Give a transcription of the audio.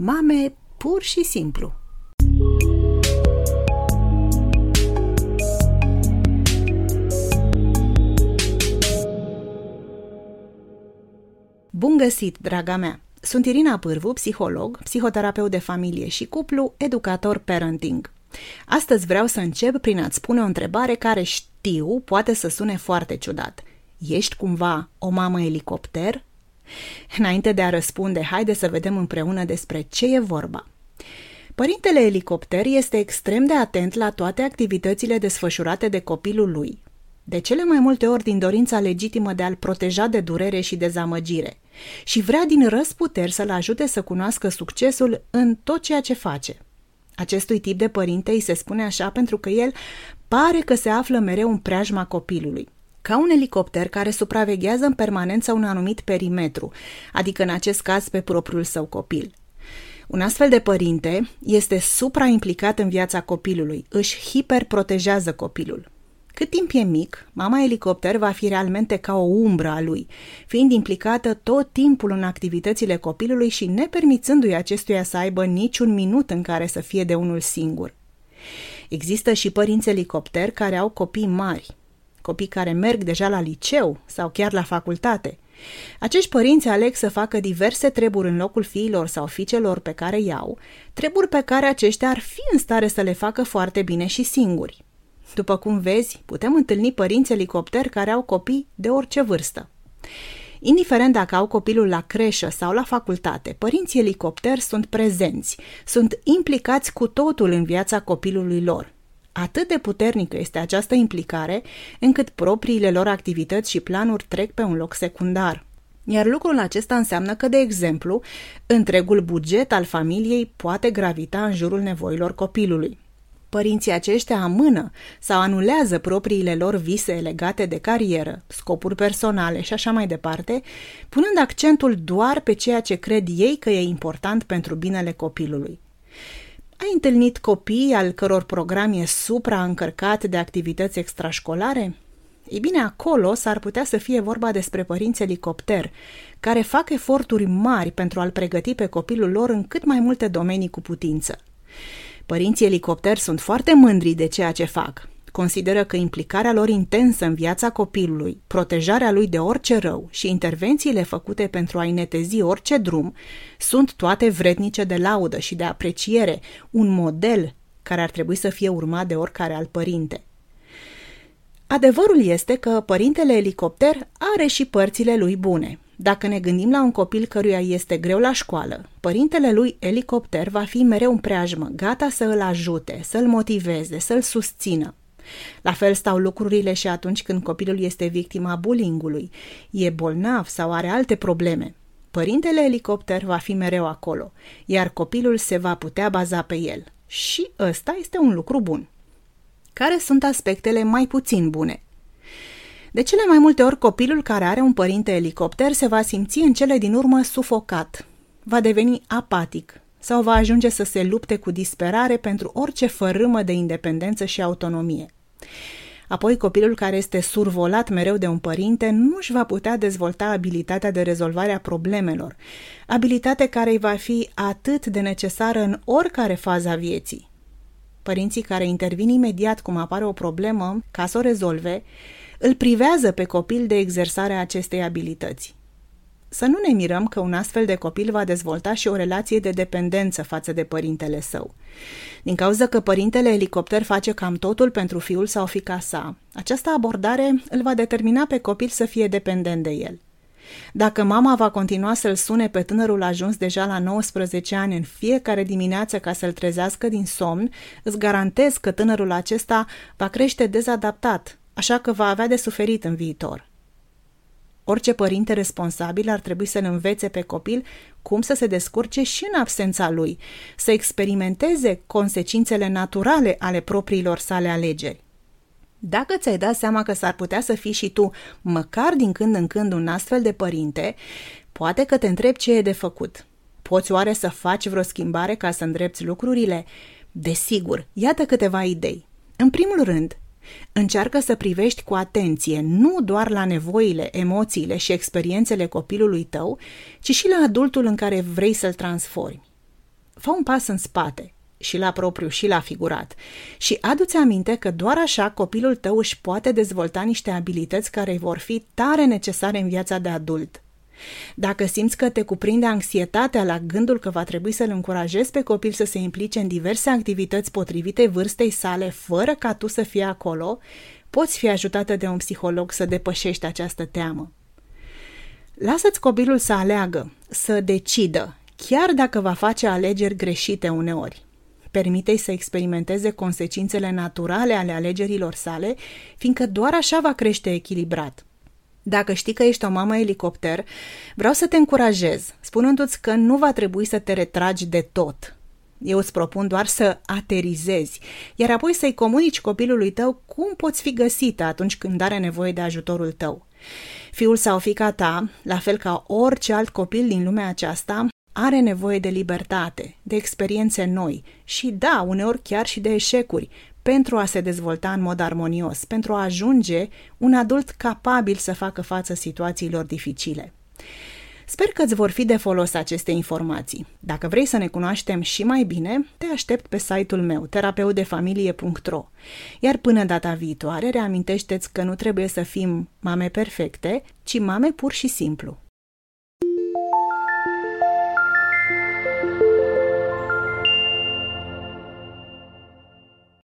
mame pur și simplu. Bun găsit, draga mea! Sunt Irina Pârvu, psiholog, psihoterapeut de familie și cuplu, educator parenting. Astăzi vreau să încep prin a-ți spune o întrebare care știu poate să sune foarte ciudat. Ești cumva o mamă elicopter? Înainte de a răspunde, haide să vedem împreună despre ce e vorba. Părintele elicopter este extrem de atent la toate activitățile desfășurate de copilul lui, de cele mai multe ori din dorința legitimă de a-l proteja de durere și dezamăgire, și vrea din răsputeri să-l ajute să cunoască succesul în tot ceea ce face. Acestui tip de părinte îi se spune așa pentru că el pare că se află mereu în preajma copilului ca un elicopter care supraveghează în permanență un anumit perimetru, adică în acest caz pe propriul său copil. Un astfel de părinte este supraimplicat în viața copilului, își hiperprotejează copilul. Cât timp e mic, mama elicopter va fi realmente ca o umbră a lui, fiind implicată tot timpul în activitățile copilului și nepermițându-i acestuia să aibă niciun minut în care să fie de unul singur. Există și părinți elicopter care au copii mari, copii care merg deja la liceu sau chiar la facultate. Acești părinți aleg să facă diverse treburi în locul fiilor sau fiicelor pe care iau, treburi pe care aceștia ar fi în stare să le facă foarte bine și singuri. După cum vezi, putem întâlni părinți elicopteri care au copii de orice vârstă. Indiferent dacă au copilul la creșă sau la facultate, părinții elicopteri sunt prezenți, sunt implicați cu totul în viața copilului lor. Atât de puternică este această implicare, încât propriile lor activități și planuri trec pe un loc secundar. Iar lucrul acesta înseamnă că, de exemplu, întregul buget al familiei poate gravita în jurul nevoilor copilului. Părinții aceștia amână sau anulează propriile lor vise legate de carieră, scopuri personale și așa mai departe, punând accentul doar pe ceea ce cred ei că e important pentru binele copilului. Ai întâlnit copii al căror program e supraîncărcat de activități extrașcolare? Ei bine, acolo s-ar putea să fie vorba despre părinți elicopter, care fac eforturi mari pentru a-l pregăti pe copilul lor în cât mai multe domenii cu putință. Părinții elicopter sunt foarte mândri de ceea ce fac. Consideră că implicarea lor intensă în viața copilului, protejarea lui de orice rău și intervențiile făcute pentru a-i netezi orice drum sunt toate vrednice de laudă și de apreciere, un model care ar trebui să fie urmat de oricare alt părinte. Adevărul este că părintele elicopter are și părțile lui bune – dacă ne gândim la un copil căruia este greu la școală, părintele lui elicopter va fi mereu în preajmă, gata să îl ajute, să îl motiveze, să îl susțină. La fel stau lucrurile și atunci când copilul este victima bullyingului, e bolnav sau are alte probleme. Părintele elicopter va fi mereu acolo, iar copilul se va putea baza pe el. Și ăsta este un lucru bun. Care sunt aspectele mai puțin bune? De cele mai multe ori, copilul care are un părinte elicopter se va simți în cele din urmă sufocat, va deveni apatic sau va ajunge să se lupte cu disperare pentru orice fărâmă de independență și autonomie. Apoi, copilul care este survolat mereu de un părinte nu își va putea dezvolta abilitatea de rezolvare a problemelor, abilitate care îi va fi atât de necesară în oricare fază a vieții. Părinții care intervin imediat cum apare o problemă ca să o rezolve, îl privează pe copil de exersarea acestei abilități. Să nu ne mirăm că un astfel de copil va dezvolta și o relație de dependență față de părintele său. Din cauza că părintele elicopter face cam totul pentru fiul sau fica sa, această abordare îl va determina pe copil să fie dependent de el. Dacă mama va continua să-l sune pe tânărul ajuns deja la 19 ani în fiecare dimineață ca să-l trezească din somn, îți garantez că tânărul acesta va crește dezadaptat, așa că va avea de suferit în viitor. Orice părinte responsabil ar trebui să-l învețe pe copil cum să se descurce și în absența lui, să experimenteze consecințele naturale ale propriilor sale alegeri. Dacă ți-ai dat seama că s-ar putea să fii și tu, măcar din când în când, un astfel de părinte, poate că te întrebi ce e de făcut. Poți oare să faci vreo schimbare ca să îndrepți lucrurile? Desigur, iată câteva idei. În primul rând, Încearcă să privești cu atenție nu doar la nevoile, emoțiile și experiențele copilului tău, ci și la adultul în care vrei să-l transformi. fă un pas în spate, și la propriu și la figurat. Și adu-ți aminte că doar așa copilul tău își poate dezvolta niște abilități care îi vor fi tare necesare în viața de adult. Dacă simți că te cuprinde anxietatea la gândul că va trebui să-l încurajezi pe copil să se implice în diverse activități potrivite vârstei sale, fără ca tu să fii acolo, poți fi ajutată de un psiholog să depășești această teamă. Lasă-ți copilul să aleagă, să decidă, chiar dacă va face alegeri greșite uneori. Permite-i să experimenteze consecințele naturale ale alegerilor sale, fiindcă doar așa va crește echilibrat. Dacă știi că ești o mamă elicopter, vreau să te încurajez, spunându-ți că nu va trebui să te retragi de tot. Eu îți propun doar să aterizezi, iar apoi să-i comunici copilului tău cum poți fi găsită atunci când are nevoie de ajutorul tău. Fiul sau fica ta, la fel ca orice alt copil din lumea aceasta, are nevoie de libertate, de experiențe noi și, da, uneori chiar și de eșecuri, pentru a se dezvolta în mod armonios, pentru a ajunge un adult capabil să facă față situațiilor dificile. Sper că îți vor fi de folos aceste informații. Dacă vrei să ne cunoaștem și mai bine, te aștept pe site-ul meu, terapeudefamilie.ro. Iar până data viitoare, reamintește-ți că nu trebuie să fim mame perfecte, ci mame pur și simplu.